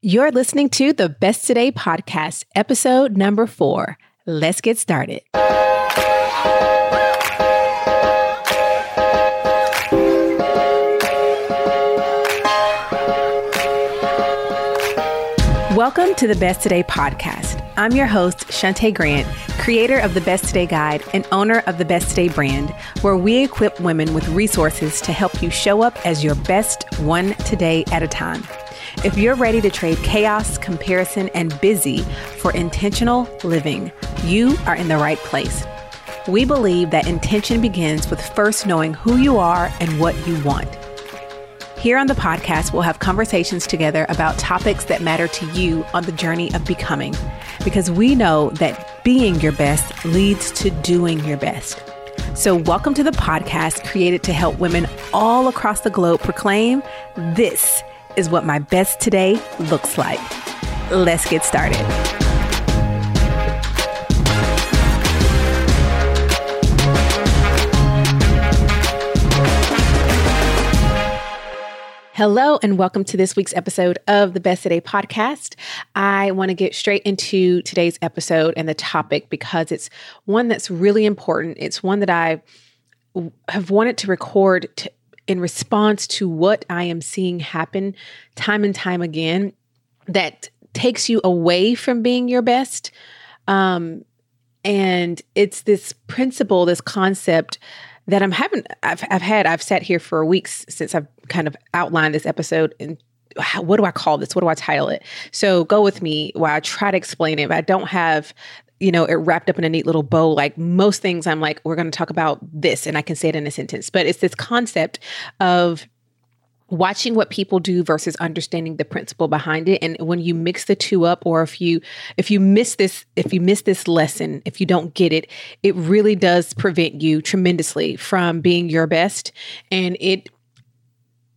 You're listening to the Best Today podcast, episode number four. Let's get started. Welcome to the Best Today podcast. I'm your host, Shante Grant, creator of the Best Today Guide and owner of the Best Today brand, where we equip women with resources to help you show up as your best one today at a time. If you're ready to trade chaos, comparison, and busy for intentional living, you are in the right place. We believe that intention begins with first knowing who you are and what you want. Here on the podcast, we'll have conversations together about topics that matter to you on the journey of becoming, because we know that being your best leads to doing your best. So, welcome to the podcast created to help women all across the globe proclaim this is what my best today looks like. Let's get started. Hello, and welcome to this week's episode of the Best Today podcast. I want to get straight into today's episode and the topic because it's one that's really important. It's one that I have wanted to record to, in response to what I am seeing happen time and time again that takes you away from being your best. Um, and it's this principle, this concept that I'm having, I've, I've had, I've sat here for weeks since I've kind of outlined this episode and what do I call this? What do I title it? So go with me while I try to explain it. But I don't have you know, it wrapped up in a neat little bow. Like most things, I'm like, we're going to talk about this, and I can say it in a sentence. But it's this concept of watching what people do versus understanding the principle behind it and when you mix the two up or if you if you miss this if you miss this lesson if you don't get it it really does prevent you tremendously from being your best and it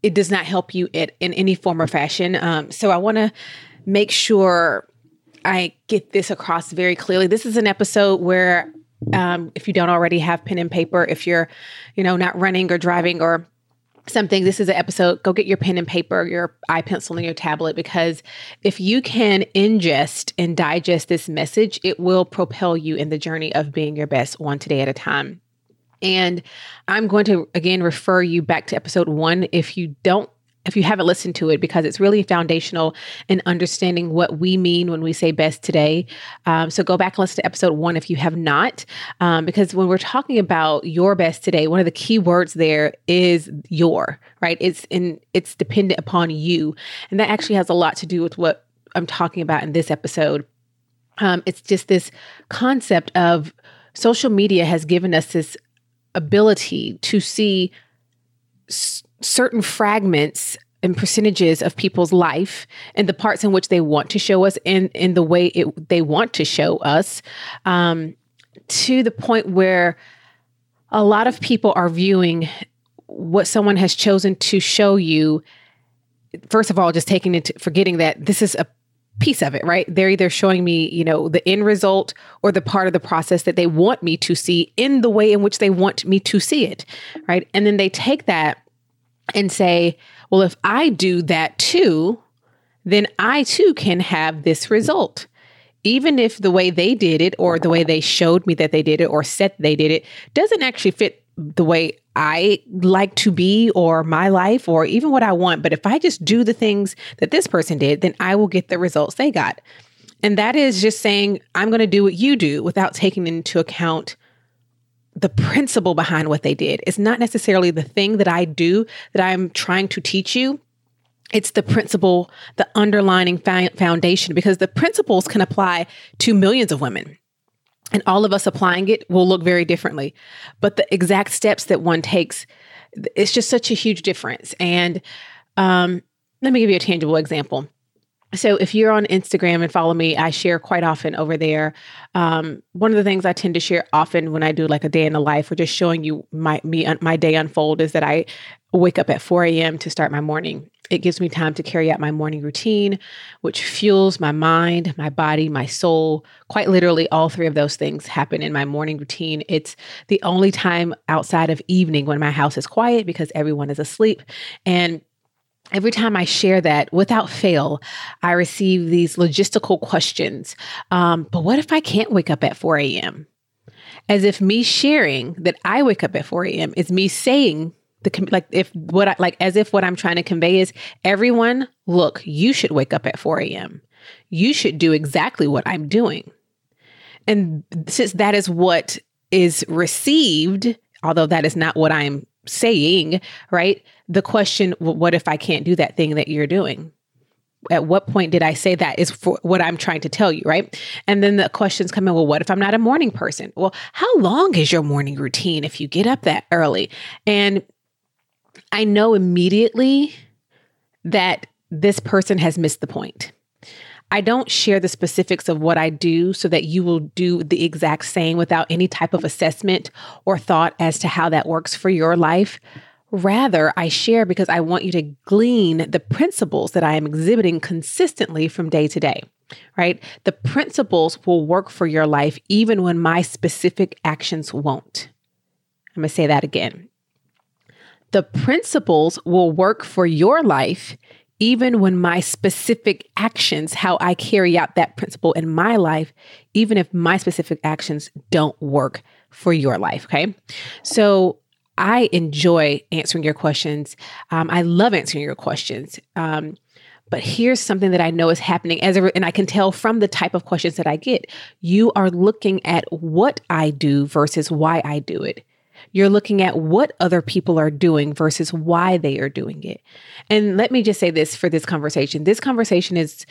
it does not help you in any form or fashion um, so i want to make sure I get this across very clearly. This is an episode where, um, if you don't already have pen and paper, if you're, you know, not running or driving or something, this is an episode. Go get your pen and paper, your eye pencil, and your tablet because if you can ingest and digest this message, it will propel you in the journey of being your best one today at a time. And I'm going to again refer you back to episode one if you don't if you haven't listened to it because it's really foundational in understanding what we mean when we say best today. Um, so go back and listen to episode one if you have not, um, because when we're talking about your best today, one of the key words there is your, right? It's in it's dependent upon you, and that actually has a lot to do with what I'm talking about in this episode. Um, it's just this concept of social media has given us this ability to see. S- certain fragments and percentages of people's life and the parts in which they want to show us in in the way it, they want to show us um, to the point where a lot of people are viewing what someone has chosen to show you. First of all just taking it forgetting that this is a piece of it right? They're either showing me you know the end result or the part of the process that they want me to see in the way in which they want me to see it right? And then they take that and say, well, if I do that too, then I too can have this result. Even if the way they did it or the way they showed me that they did it or said they did it doesn't actually fit the way I like to be or my life or even what I want. But if I just do the things that this person did, then I will get the results they got. And that is just saying, I'm going to do what you do without taking into account the principle behind what they did. It's not necessarily the thing that I do that I'm trying to teach you. It's the principle, the underlining foundation, because the principles can apply to millions of women. And all of us applying it will look very differently. But the exact steps that one takes, it's just such a huge difference. And um, let me give you a tangible example. So if you're on Instagram and follow me, I share quite often over there. Um, one of the things I tend to share often when I do like a day in the life or just showing you my me my day unfold is that I wake up at 4 a.m. to start my morning. It gives me time to carry out my morning routine, which fuels my mind, my body, my soul. Quite literally, all three of those things happen in my morning routine. It's the only time outside of evening when my house is quiet because everyone is asleep. And every time I share that, without fail, I receive these logistical questions. Um, but what if I can't wake up at 4 a.m.? As if me sharing that I wake up at 4 a.m. is me saying the like if what I like as if what I'm trying to convey is everyone, look, you should wake up at 4 a.m. You should do exactly what I'm doing. And since that is what is received, although that is not what I'm saying, right? The question, well, what if I can't do that thing that you're doing? At what point did I say that is for what I'm trying to tell you, right? And then the questions come in, well, what if I'm not a morning person? Well, how long is your morning routine if you get up that early? And I know immediately that this person has missed the point. I don't share the specifics of what I do so that you will do the exact same without any type of assessment or thought as to how that works for your life. Rather, I share because I want you to glean the principles that I am exhibiting consistently from day to day, right? The principles will work for your life even when my specific actions won't. I'm to say that again. The principles will work for your life even when my specific actions, how I carry out that principle in my life, even if my specific actions don't work for your life. Okay. So I enjoy answering your questions. Um, I love answering your questions. Um, but here's something that I know is happening as a, and I can tell from the type of questions that I get. You are looking at what I do versus why I do it. You're looking at what other people are doing versus why they are doing it. And let me just say this for this conversation this conversation is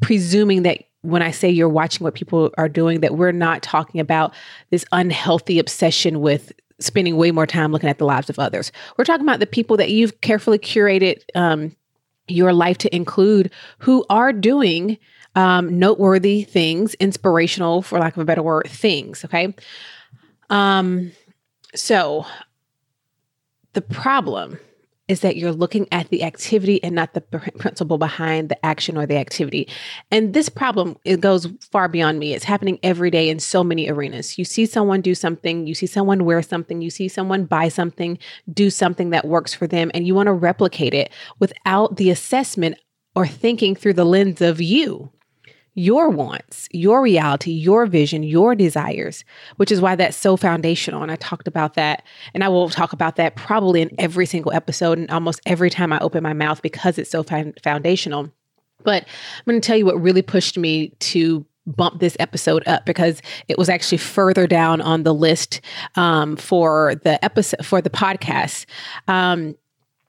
presuming that when I say you're watching what people are doing, that we're not talking about this unhealthy obsession with spending way more time looking at the lives of others. We're talking about the people that you've carefully curated um, your life to include who are doing um, noteworthy things, inspirational, for lack of a better word, things. Okay. Um, so the problem is that you're looking at the activity and not the principle behind the action or the activity. And this problem it goes far beyond me. It's happening every day in so many arenas. You see someone do something, you see someone wear something, you see someone buy something, do something that works for them and you want to replicate it without the assessment or thinking through the lens of you your wants, your reality, your vision, your desires, which is why that's so foundational. And I talked about that, and I will talk about that probably in every single episode and almost every time I open my mouth because it's so foundational. But I'm going to tell you what really pushed me to bump this episode up because it was actually further down on the list um, for the episode for the podcast. Um,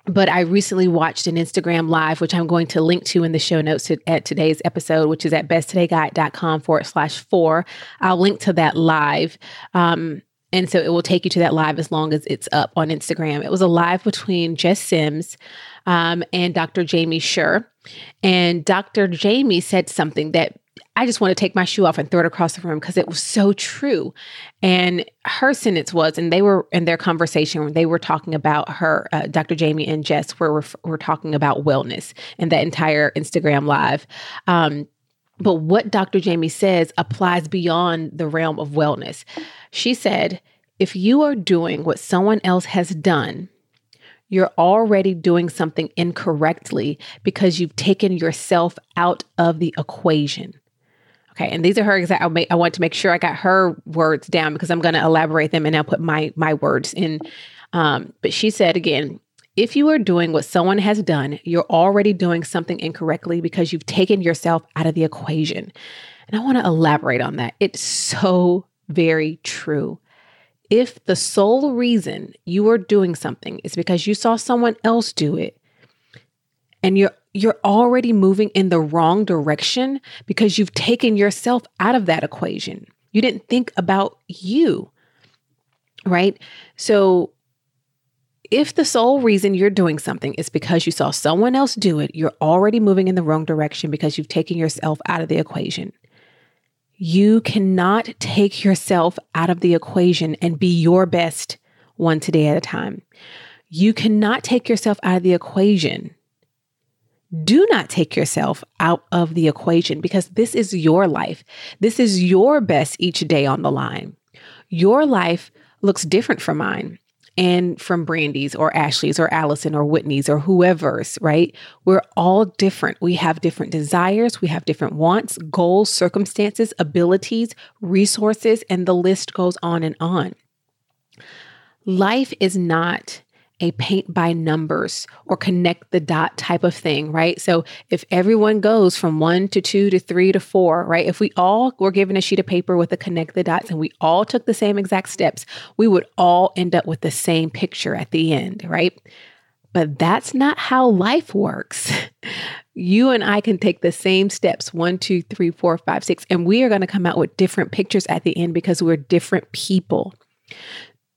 but I recently watched an Instagram live, which I'm going to link to in the show notes to, at today's episode, which is at besttodayguide.com forward slash four. I'll link to that live. Um, and so it will take you to that live as long as it's up on Instagram. It was a live between Jess Sims um, and Dr. Jamie Shure. And Dr. Jamie said something that I just want to take my shoe off and throw it across the room because it was so true. And her sentence was, and they were in their conversation, when they were talking about her, uh, Dr. Jamie and Jess were, were, were talking about wellness and that entire Instagram live. Um, but what Dr. Jamie says applies beyond the realm of wellness. She said, if you are doing what someone else has done, you're already doing something incorrectly because you've taken yourself out of the equation. Okay, and these are her exact. I, want to make sure I got her words down because I'm going to elaborate them and I'll put my my words in. Um, but she said again, if you are doing what someone has done, you're already doing something incorrectly because you've taken yourself out of the equation. And I want to elaborate on that. It's so very true. If the sole reason you are doing something is because you saw someone else do it, and you're you're already moving in the wrong direction because you've taken yourself out of that equation. You didn't think about you. Right? So if the sole reason you're doing something is because you saw someone else do it, you're already moving in the wrong direction because you've taken yourself out of the equation. You cannot take yourself out of the equation and be your best one today at a time. You cannot take yourself out of the equation do not take yourself out of the equation because this is your life. This is your best each day on the line. Your life looks different from mine. and from Brandy's or Ashley's or Allison or Whitney's or whoever's, right? We're all different. We have different desires, we have different wants, goals, circumstances, abilities, resources, and the list goes on and on. Life is not a paint by numbers or connect the dot type of thing, right? So if everyone goes from one to two to three to four, right? If we all were given a sheet of paper with a connect the dots and we all took the same exact steps, we would all end up with the same picture at the end, right? But that's not how life works. you and I can take the same steps one, two, three, four, five, six, and we are going to come out with different pictures at the end because we're different people.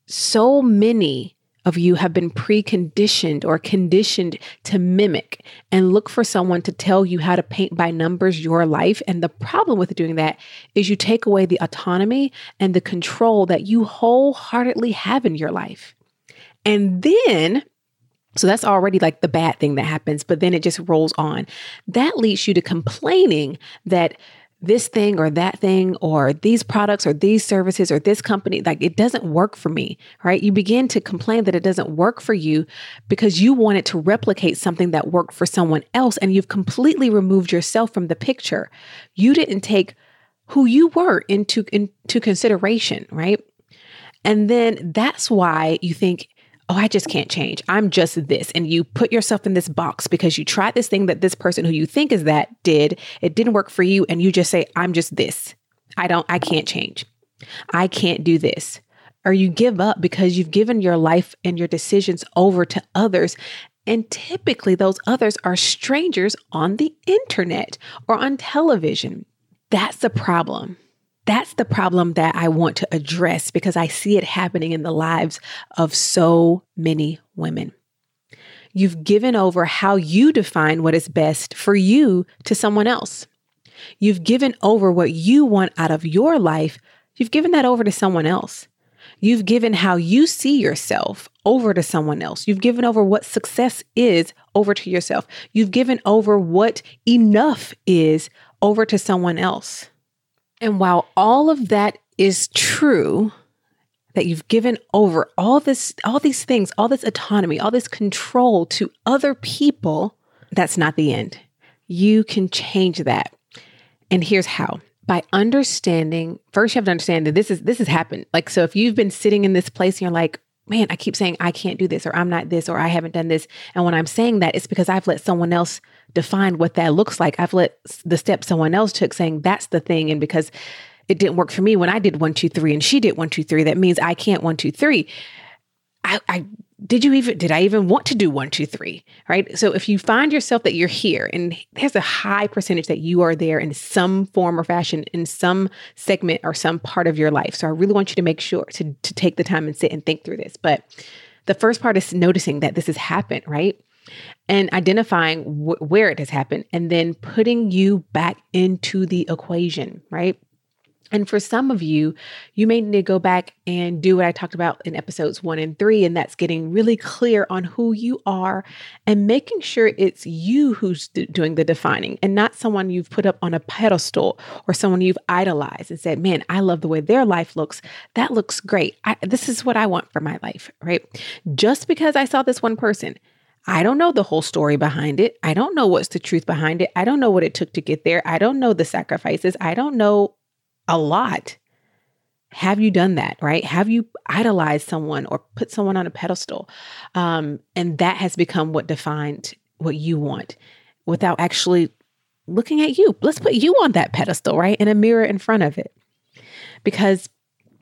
So many of you have been preconditioned or conditioned to mimic and look for someone to tell you how to paint by numbers your life. And the problem with doing that is you take away the autonomy and the control that you wholeheartedly have in your life. And then so that's already like the bad thing that happens, but then it just rolls on. That leads you to complaining that this thing or that thing or these products or these services or this company like it doesn't work for me right? You begin to complain that it doesn't work for you because you wanted to replicate something that worked for someone else and you've completely removed yourself from the picture. You didn't take who you were into into consideration right? And then that's why you think oh, I just can't change. I'm just this. And you put yourself in this box because you tried this thing that this person who you think is that did. It didn't work for you. And you just say, I'm just this. I don't, I can't change. I can't do this. Or you give up because you've given your life and your decisions over to others. And typically, those others are strangers on the internet or on television. That's the problem. That's the problem that I want to address because I see it happening in the lives of so many women. You've given over how you define what is best for you to someone else. You've given over what you want out of your life, you've given that over to someone else. You've given how you see yourself over to someone else. You've given over what success is over to yourself. You've given over what enough is over to someone else. And while all of that is true, that you've given over all this all these things, all this autonomy, all this control to other people, that's not the end. You can change that. And here's how. By understanding, first you have to understand that this is this has happened. Like so if you've been sitting in this place and you're like, man, I keep saying I can't do this or I'm not this or I haven't done this. And when I'm saying that, it's because I've let someone else define what that looks like. I've let the step someone else took saying that's the thing. And because it didn't work for me when I did one, two, three, and she did one, two, three, that means I can't one, two, three. I, I did you even did I even want to do one, two, three? Right. So if you find yourself that you're here and there's a high percentage that you are there in some form or fashion in some segment or some part of your life. So I really want you to make sure to, to take the time and sit and think through this. But the first part is noticing that this has happened, right? And identifying wh- where it has happened and then putting you back into the equation, right? And for some of you, you may need to go back and do what I talked about in episodes one and three, and that's getting really clear on who you are and making sure it's you who's doing the defining and not someone you've put up on a pedestal or someone you've idolized and said, Man, I love the way their life looks. That looks great. I, this is what I want for my life, right? Just because I saw this one person, I don't know the whole story behind it. I don't know what's the truth behind it. I don't know what it took to get there. I don't know the sacrifices. I don't know a lot. Have you done that, right? Have you idolized someone or put someone on a pedestal? Um, and that has become what defined what you want without actually looking at you. Let's put you on that pedestal, right? In a mirror in front of it. Because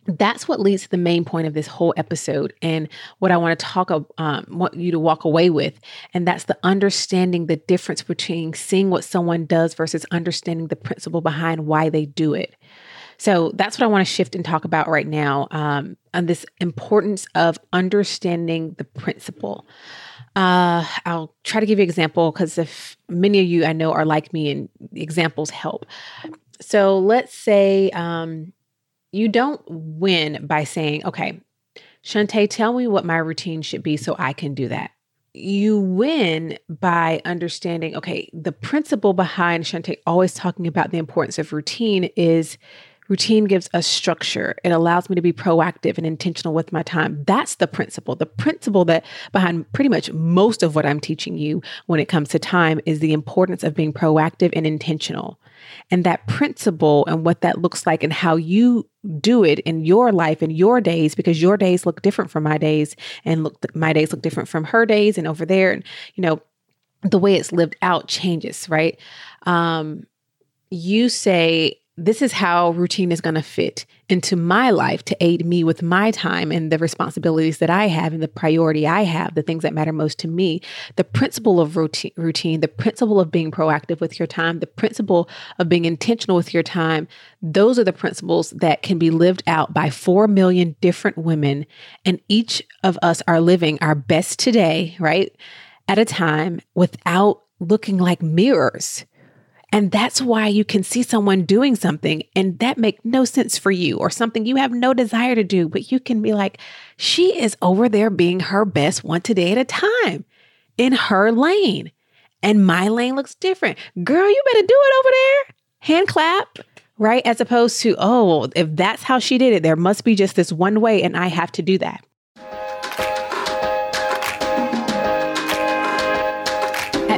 that's what leads to the main point of this whole episode and what I want to talk um, want you to walk away with and that's the understanding the difference between seeing what someone does versus understanding the principle behind why they do it. So that's what I want to shift and talk about right now um, on this importance of understanding the principle. Uh, I'll try to give you an example because if many of you I know are like me and examples help. So let's say um, you don't win by saying, okay, Shantae, tell me what my routine should be so I can do that. You win by understanding, okay, the principle behind Shantae always talking about the importance of routine is Routine gives us structure. It allows me to be proactive and intentional with my time. That's the principle. The principle that behind pretty much most of what I'm teaching you when it comes to time is the importance of being proactive and intentional. And that principle and what that looks like and how you do it in your life in your days because your days look different from my days and look my days look different from her days and over there and you know the way it's lived out changes, right? Um you say this is how routine is going to fit into my life to aid me with my time and the responsibilities that I have and the priority I have, the things that matter most to me. The principle of routine, routine, the principle of being proactive with your time, the principle of being intentional with your time, those are the principles that can be lived out by 4 million different women. And each of us are living our best today, right? At a time without looking like mirrors and that's why you can see someone doing something and that make no sense for you or something you have no desire to do, but you can be like, she is over there being her best one today at a time in her lane. And my lane looks different. Girl, you better do it over there. Hand clap, right? As opposed to, oh, if that's how she did it, there must be just this one way and I have to do that.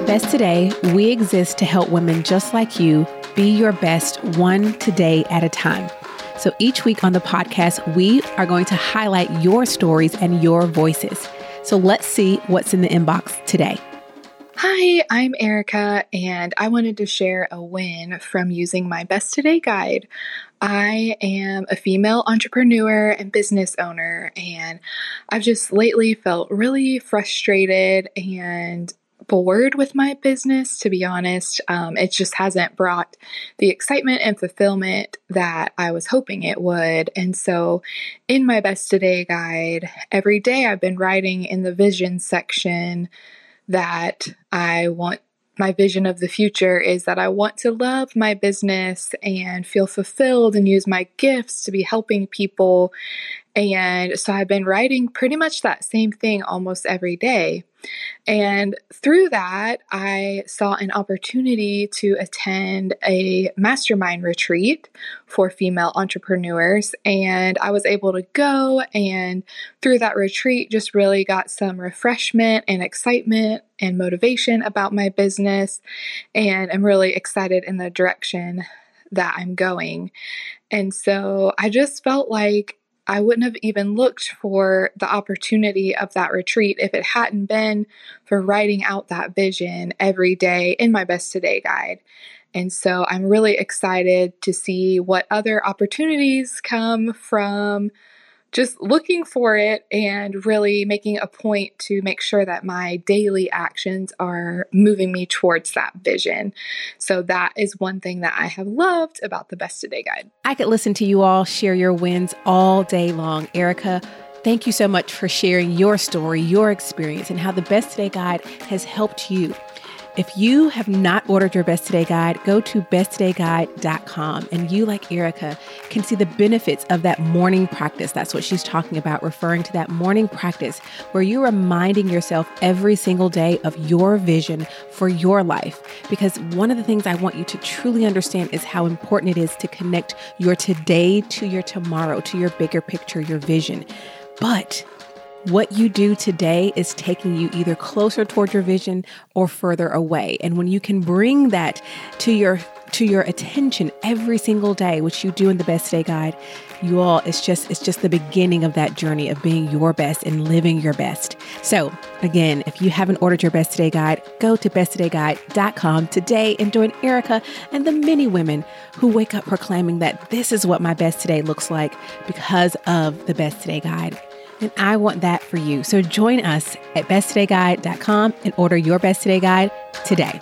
Best Today, we exist to help women just like you be your best one today at a time. So each week on the podcast, we are going to highlight your stories and your voices. So let's see what's in the inbox today. Hi, I'm Erica, and I wanted to share a win from using my Best Today guide. I am a female entrepreneur and business owner, and I've just lately felt really frustrated and bored with my business, to be honest. Um, it just hasn't brought the excitement and fulfillment that I was hoping it would. And so, in my Best Today guide, every day I've been writing in the vision section that I want my vision of the future is that I want to love my business and feel fulfilled and use my gifts to be helping people. And so I've been writing pretty much that same thing almost every day. And through that, I saw an opportunity to attend a mastermind retreat for female entrepreneurs. And I was able to go, and through that retreat, just really got some refreshment and excitement and motivation about my business. And I'm really excited in the direction that I'm going. And so I just felt like I wouldn't have even looked for the opportunity of that retreat if it hadn't been for writing out that vision every day in my Best Today guide. And so I'm really excited to see what other opportunities come from just looking for it and really making a point to make sure that my daily actions are moving me towards that vision. So that is one thing that I have loved about the Best Today Guide. I could listen to you all share your wins all day long. Erica, thank you so much for sharing your story, your experience, and how the Best Today Guide has helped you. If you have not ordered your Best Today guide, go to besttodayguide.com and you, like Erica, can see the benefits of that morning practice. That's what she's talking about, referring to that morning practice where you're reminding yourself every single day of your vision for your life. Because one of the things I want you to truly understand is how important it is to connect your today to your tomorrow, to your bigger picture, your vision. But what you do today is taking you either closer toward your vision or further away. And when you can bring that to your to your attention every single day, which you do in the best day guide, you all it's just it's just the beginning of that journey of being your best and living your best. So, again, if you haven't ordered your best today guide, go to besttodayguide.com today and join Erica and the many women who wake up proclaiming that this is what my best today looks like because of the best today guide. And I want that for you. So join us at besttodayguide.com and order your Best Today guide today.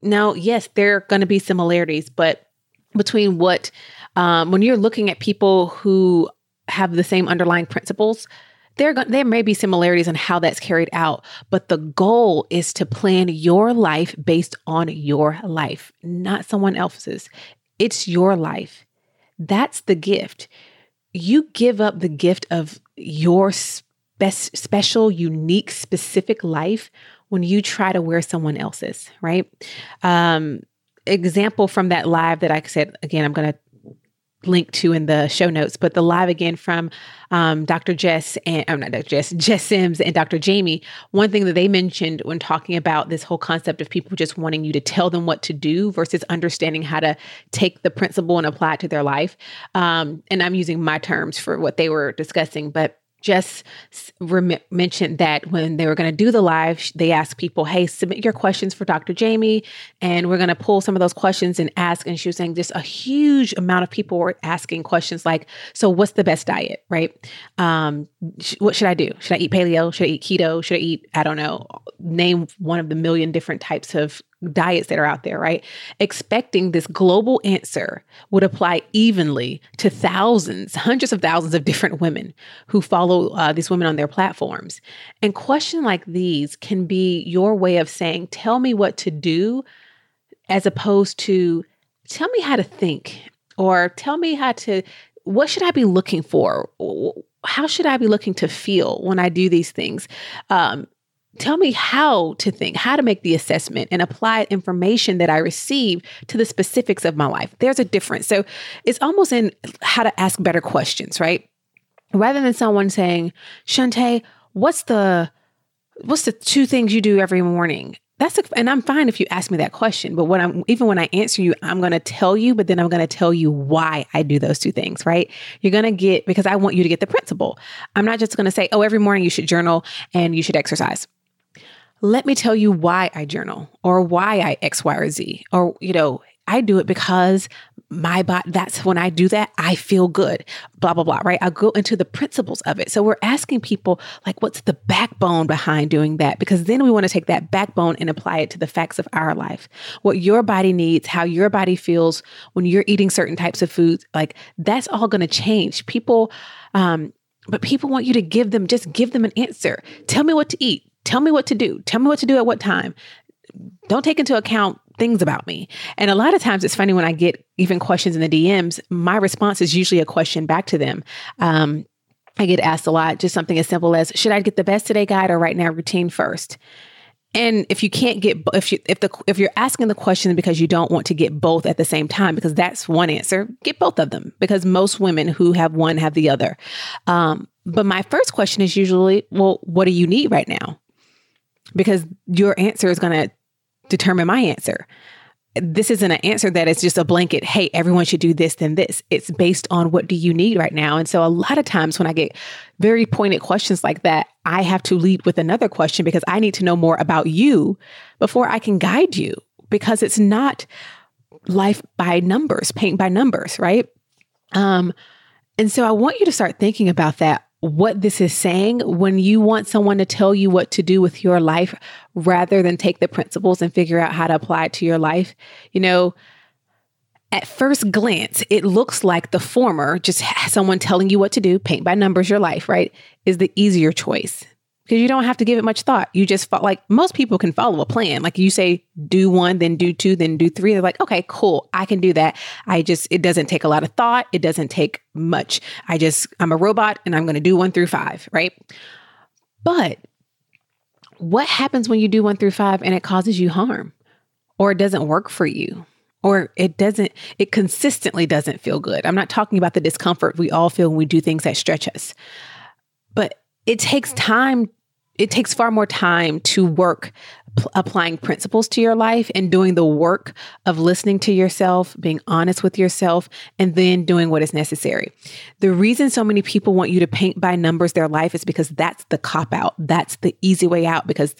Now, yes, there are going to be similarities, but between what, um, when you're looking at people who have the same underlying principles, there, there may be similarities in how that's carried out, but the goal is to plan your life based on your life, not someone else's. It's your life. That's the gift. You give up the gift of your best, special, unique, specific life when you try to wear someone else's, right? Um, example from that live that I said, again, I'm going to link to in the show notes, but the live again from um, Dr. Jess and I'm not Dr. Jess, Jess Sims and Dr. Jamie. One thing that they mentioned when talking about this whole concept of people just wanting you to tell them what to do versus understanding how to take the principle and apply it to their life. Um, and I'm using my terms for what they were discussing, but Jess rem- mentioned that when they were going to do the live, they asked people, "Hey, submit your questions for Dr. Jamie, and we're going to pull some of those questions and ask." And she was saying, just a huge amount of people were asking questions like, "So, what's the best diet? Right? Um, sh- what should I do? Should I eat paleo? Should I eat keto? Should I eat I don't know? Name one of the million different types of diets that are out there, right? Expecting this global answer would apply evenly to thousands, hundreds of thousands of different women who follow uh, these women on their platforms. And questions like these can be your way of saying, tell me what to do, as opposed to tell me how to think or tell me how to, what should I be looking for? How should I be looking to feel when I do these things? Um, tell me how to think, how to make the assessment and apply information that I receive to the specifics of my life. There's a difference. So it's almost in how to ask better questions, right? Rather than someone saying, Shantae, what's the what's the two things you do every morning? That's a, and I'm fine if you ask me that question, but when I'm even when I answer you, I'm going to tell you, but then I'm going to tell you why I do those two things, right? You're going to get because I want you to get the principle. I'm not just going to say, "Oh, every morning you should journal and you should exercise." Let me tell you why I journal or why I X, Y, or Z. Or, you know, I do it because my body, that's when I do that, I feel good, blah, blah, blah, right? I'll go into the principles of it. So we're asking people, like, what's the backbone behind doing that? Because then we want to take that backbone and apply it to the facts of our life. What your body needs, how your body feels when you're eating certain types of foods, like, that's all going to change. People, um, but people want you to give them, just give them an answer. Tell me what to eat Tell me what to do. Tell me what to do at what time. Don't take into account things about me. And a lot of times it's funny when I get even questions in the DMs, my response is usually a question back to them. Um, I get asked a lot, just something as simple as, should I get the best today guide or right now routine first? And if you can't get if you if the if you're asking the question because you don't want to get both at the same time because that's one answer, get both of them because most women who have one have the other. Um, but my first question is usually, well, what do you need right now? Because your answer is going to determine my answer. This isn't an answer that is just a blanket, hey, everyone should do this, then this. It's based on what do you need right now. And so a lot of times when I get very pointed questions like that, I have to lead with another question because I need to know more about you before I can guide you because it's not life by numbers, paint by numbers, right? Um, and so I want you to start thinking about that what this is saying when you want someone to tell you what to do with your life rather than take the principles and figure out how to apply it to your life. You know, at first glance, it looks like the former, just someone telling you what to do, paint by numbers your life, right, is the easier choice because you don't have to give it much thought. You just fo- like most people can follow a plan. Like you say, do one, then do two, then do three. They're like, okay, cool, I can do that. I just it doesn't take a lot of thought. It doesn't take much. I just I'm a robot and I'm going to do one through five, right? But what happens when you do one through five and it causes you harm, or it doesn't work for you? or it doesn't it consistently doesn't feel good. I'm not talking about the discomfort we all feel when we do things that stretch us. But it takes time it takes far more time to work applying principles to your life and doing the work of listening to yourself, being honest with yourself, and then doing what is necessary. The reason so many people want you to paint by numbers their life is because that's the cop out. That's the easy way out because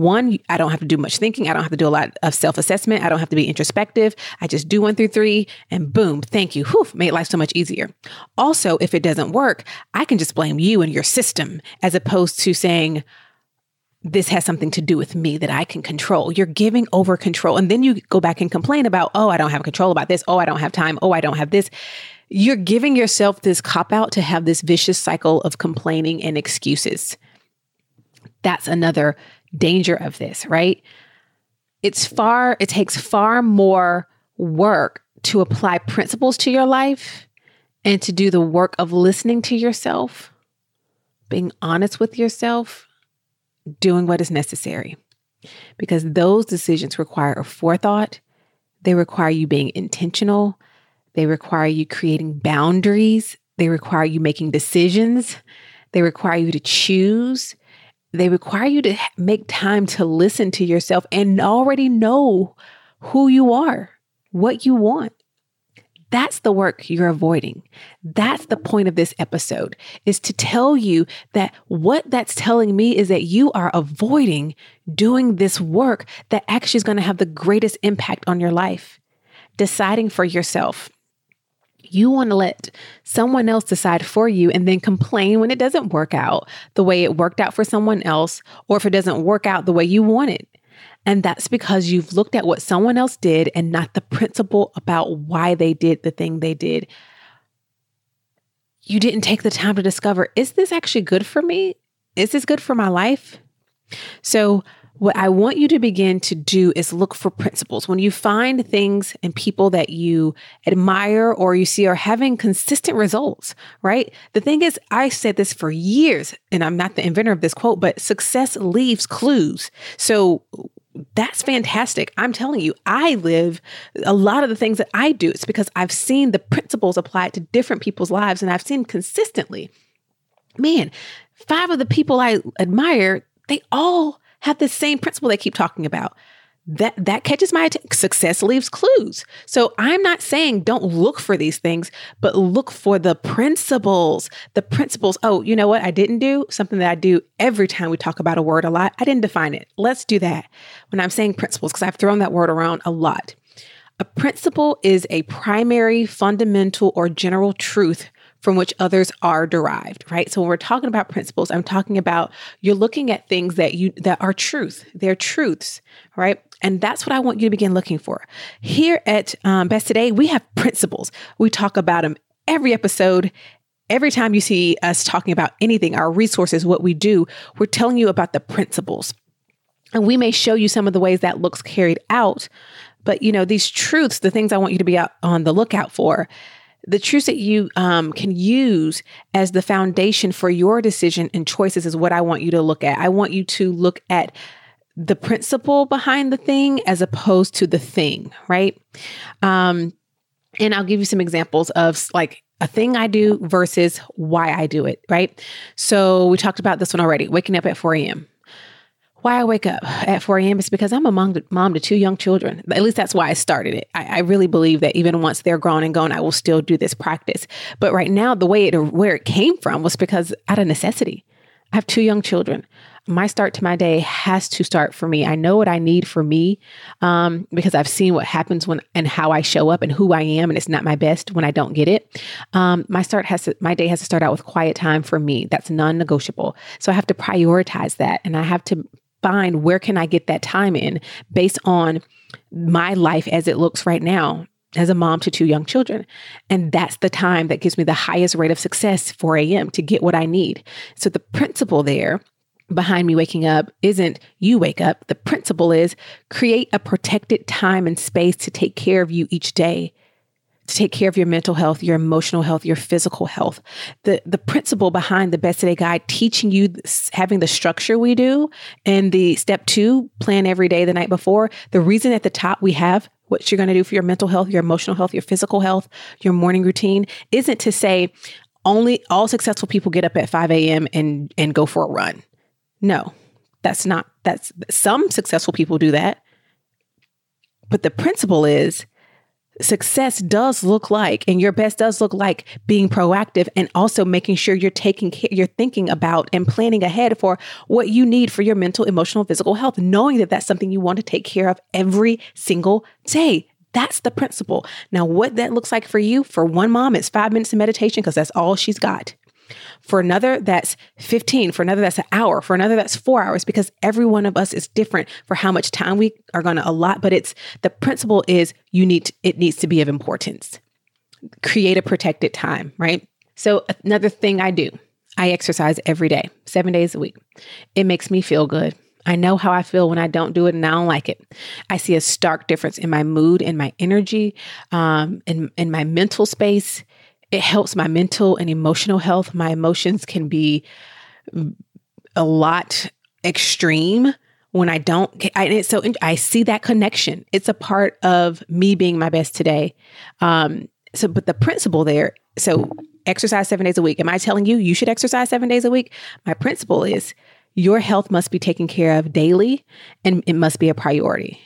one, I don't have to do much thinking. I don't have to do a lot of self assessment. I don't have to be introspective. I just do one through three and boom, thank you. Whew, made life so much easier. Also, if it doesn't work, I can just blame you and your system as opposed to saying, this has something to do with me that I can control. You're giving over control. And then you go back and complain about, oh, I don't have control about this. Oh, I don't have time. Oh, I don't have this. You're giving yourself this cop out to have this vicious cycle of complaining and excuses. That's another danger of this, right? It's far, it takes far more work to apply principles to your life and to do the work of listening to yourself being honest with yourself, doing what is necessary. Because those decisions require a forethought, they require you being intentional, they require you creating boundaries, they require you making decisions, they require you to choose, they require you to make time to listen to yourself and already know who you are, what you want. That's the work you're avoiding. That's the point of this episode is to tell you that what that's telling me is that you are avoiding doing this work that actually is going to have the greatest impact on your life. Deciding for yourself. You want to let someone else decide for you and then complain when it doesn't work out the way it worked out for someone else or if it doesn't work out the way you want it. And that's because you've looked at what someone else did and not the principle about why they did the thing they did. You didn't take the time to discover is this actually good for me? Is this good for my life? So, what I want you to begin to do is look for principles. When you find things and people that you admire or you see are having consistent results, right? The thing is, I said this for years, and I'm not the inventor of this quote, but success leaves clues. So that's fantastic. I'm telling you, I live a lot of the things that I do. It's because I've seen the principles applied to different people's lives and I've seen consistently. Man, five of the people I admire, they all have the same principle they keep talking about that that catches my attention. Success leaves clues. So I'm not saying don't look for these things, but look for the principles. The principles. Oh, you know what? I didn't do something that I do every time we talk about a word a lot. I didn't define it. Let's do that. When I'm saying principles, because I've thrown that word around a lot. A principle is a primary, fundamental, or general truth from which others are derived, right? So when we're talking about principles, I'm talking about you're looking at things that you that are truth. They're truths, right? And that's what I want you to begin looking for. Here at um, Best Today, we have principles. We talk about them every episode. Every time you see us talking about anything, our resources, what we do, we're telling you about the principles. And we may show you some of the ways that looks carried out. But, you know, these truths, the things I want you to be out on the lookout for, the truths that you um, can use as the foundation for your decision and choices is what I want you to look at. I want you to look at the principle behind the thing as opposed to the thing, right? Um, and I'll give you some examples of like a thing I do versus why I do it, right? So we talked about this one already waking up at 4 a.m why I wake up at 4 a.m. is because I'm a mom to, mom to two young children. At least that's why I started it. I, I, really believe that even once they're grown and gone, I will still do this practice. But right now, the way it where it came from was because out of necessity. I have two young children. My start to my day has to start for me. I know what I need for me um, because I've seen what happens when and how I show up and who I am, and it's not my best when I don't get it. Um, my start has to, my day has to start out with quiet time for me. That's non-negotiable. So I have to prioritize that, and I have to find where can I get that time in based on my life as it looks right now as a mom to two young children. And that's the time that gives me the highest rate of success 4 a.m. to get what I need. So the principle there behind me waking up isn't you wake up. The principle is create a protected time and space to take care of you each day to take care of your mental health, your emotional health, your physical health. The the principle behind the best today guide teaching you this, having the structure we do and the step 2 plan every day the night before. The reason at the top we have what you're going to do for your mental health, your emotional health, your physical health, your morning routine isn't to say only all successful people get up at 5 a.m. and and go for a run. No, that's not that's some successful people do that. But the principle is success does look like and your best does look like being proactive and also making sure you're taking care you're thinking about and planning ahead for what you need for your mental emotional physical health knowing that that's something you want to take care of every single day. That's the principle. Now what that looks like for you for one mom it's 5 minutes of meditation because that's all she's got for another, that's 15. For another, that's an hour. For another, that's four hours because every one of us is different for how much time we are going to allot. But it's the principle is you need, to, it needs to be of importance. Create a protected time, right? So another thing I do, I exercise every day, seven days a week. It makes me feel good. I know how I feel when I don't do it and I don't like it. I see a stark difference in my mood and my energy, um, in, in my mental space it helps my mental and emotional health. My emotions can be a lot extreme when I don't. I, so I see that connection. It's a part of me being my best today. Um, so, but the principle there. So, exercise seven days a week. Am I telling you you should exercise seven days a week? My principle is your health must be taken care of daily, and it must be a priority.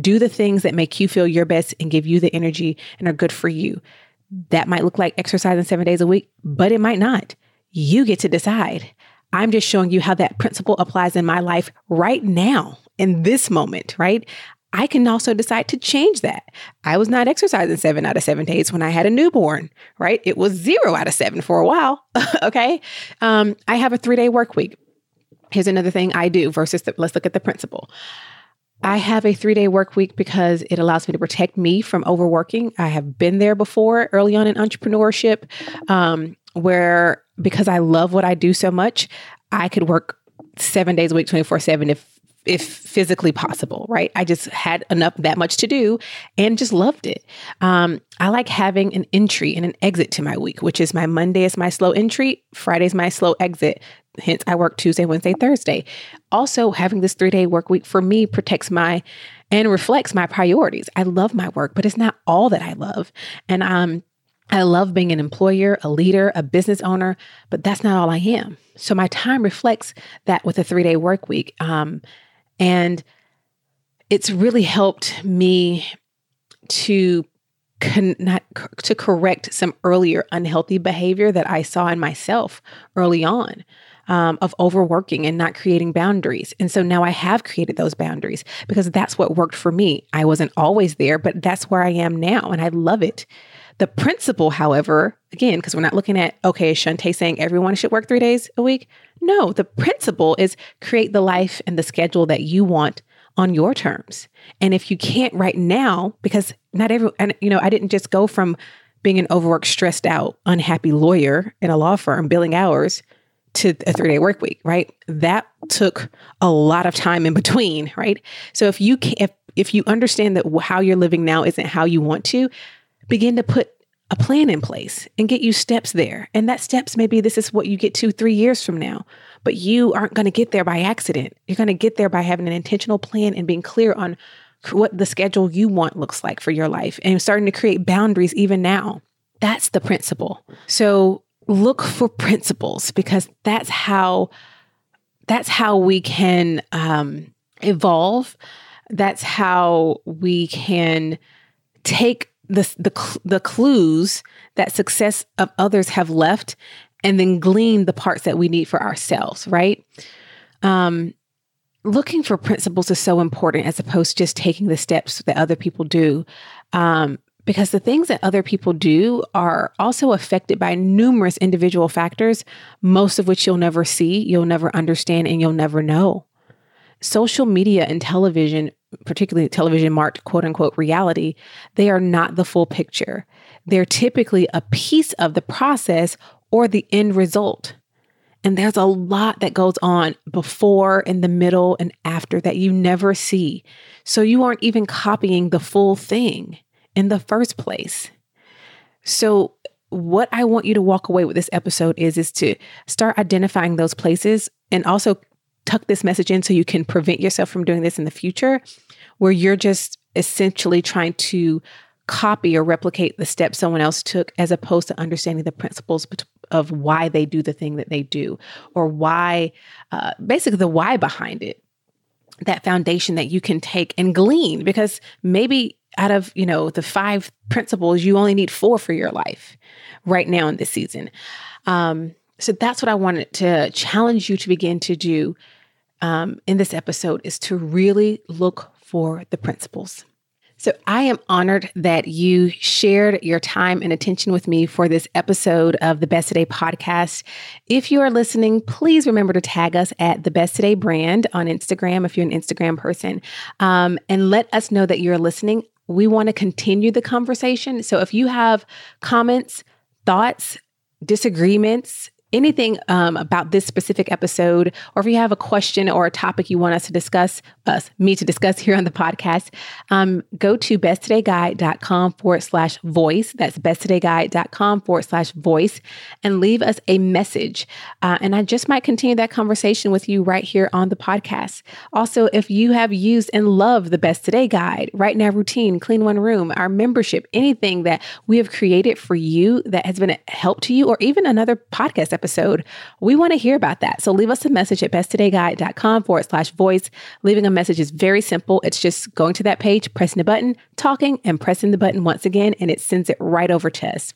Do the things that make you feel your best and give you the energy and are good for you. That might look like exercising seven days a week, but it might not. You get to decide. I'm just showing you how that principle applies in my life right now, in this moment, right? I can also decide to change that. I was not exercising seven out of seven days when I had a newborn, right? It was zero out of seven for a while. okay. Um, I have a three day work week. Here's another thing I do versus the, let's look at the principle. I have a three day work week because it allows me to protect me from overworking. I have been there before early on in entrepreneurship, um, where because I love what I do so much, I could work seven days a week, 24 7 if if physically possible, right? I just had enough that much to do and just loved it. Um, I like having an entry and an exit to my week, which is my Monday is my slow entry, Friday is my slow exit. Hence, I work Tuesday, Wednesday, Thursday. Also, having this three day work week for me protects my and reflects my priorities. I love my work, but it's not all that I love. And um, I love being an employer, a leader, a business owner, but that's not all I am. So my time reflects that with a three day work week. Um, and it's really helped me to con- not to correct some earlier unhealthy behavior that I saw in myself early on um, of overworking and not creating boundaries. And so now I have created those boundaries because that's what worked for me. I wasn't always there, but that's where I am now, and I love it. The principle, however, again, because we're not looking at, okay, is Shantae saying everyone should work three days a week? No, the principle is create the life and the schedule that you want on your terms. And if you can't right now, because not every, and you know, I didn't just go from being an overworked, stressed out, unhappy lawyer in a law firm billing hours to a three day work week, right? That took a lot of time in between, right? So if you can, if if you understand that how you're living now isn't how you want to, begin to put a plan in place and get you steps there. And that steps maybe this is what you get to three years from now, but you aren't going to get there by accident. You're going to get there by having an intentional plan and being clear on what the schedule you want looks like for your life and starting to create boundaries even now. That's the principle. So look for principles because that's how that's how we can um, evolve. That's how we can take the, the, the clues that success of others have left and then glean the parts that we need for ourselves, right? Um, looking for principles is so important as opposed to just taking the steps that other people do. Um, because the things that other people do are also affected by numerous individual factors, most of which you'll never see, you'll never understand, and you'll never know. Social media and television particularly television marked quote unquote reality, they are not the full picture. They're typically a piece of the process or the end result. And there's a lot that goes on before, in the middle, and after that you never see. So you aren't even copying the full thing in the first place. So, what I want you to walk away with this episode is is to start identifying those places and also tuck this message in so you can prevent yourself from doing this in the future, where you're just essentially trying to copy or replicate the steps someone else took as opposed to understanding the principles of why they do the thing that they do or why, uh, basically, the why behind it. That foundation that you can take and glean because maybe out of you know the five principles you only need four for your life right now in this season um, so that's what I wanted to challenge you to begin to do um, in this episode is to really look for the principles. So I am honored that you shared your time and attention with me for this episode of the Best Today podcast. If you are listening, please remember to tag us at the Best Today brand on Instagram if you're an Instagram person, um, and let us know that you're listening. We want to continue the conversation. So if you have comments, thoughts, disagreements, anything um, about this specific episode, or if you have a question or a topic you want us to discuss, us, me to discuss here on the podcast, um, go to besttodayguide.com forward slash voice. That's besttodayguide.com forward slash voice and leave us a message. Uh, and I just might continue that conversation with you right here on the podcast. Also, if you have used and love the Best Today Guide, Right Now Routine, Clean One Room, our membership, anything that we have created for you that has been a help to you, or even another podcast episode, we want to hear about that. So leave us a message at besttodayguide.com forward slash voice. Leaving a message is very simple. It's just going to that page, pressing a button, talking, and pressing the button once again, and it sends it right over to us.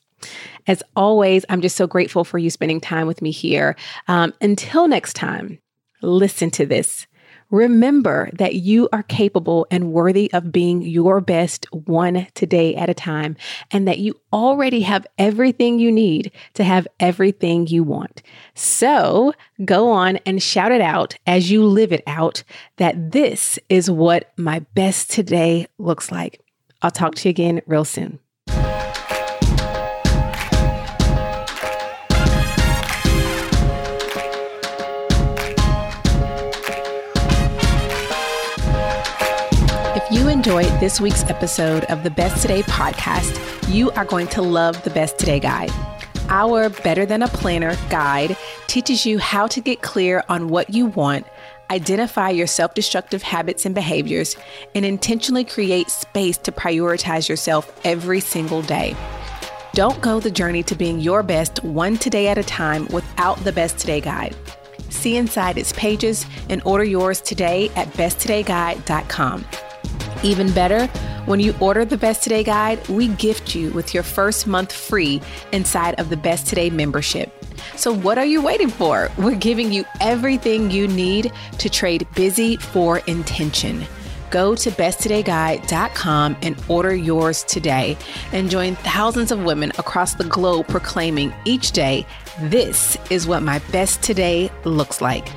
As always, I'm just so grateful for you spending time with me here. Um, until next time, listen to this. Remember that you are capable and worthy of being your best one today at a time, and that you already have everything you need to have everything you want. So go on and shout it out as you live it out that this is what my best today looks like. I'll talk to you again real soon. Enjoyed this week's episode of the Best Today podcast, you are going to love the Best Today Guide. Our Better Than a Planner guide teaches you how to get clear on what you want, identify your self destructive habits and behaviors, and intentionally create space to prioritize yourself every single day. Don't go the journey to being your best one today at a time without the Best Today Guide. See inside its pages and order yours today at besttodayguide.com. Even better, when you order the Best Today guide, we gift you with your first month free inside of the Best Today membership. So, what are you waiting for? We're giving you everything you need to trade busy for intention. Go to besttodayguide.com and order yours today and join thousands of women across the globe proclaiming each day, This is what my best today looks like.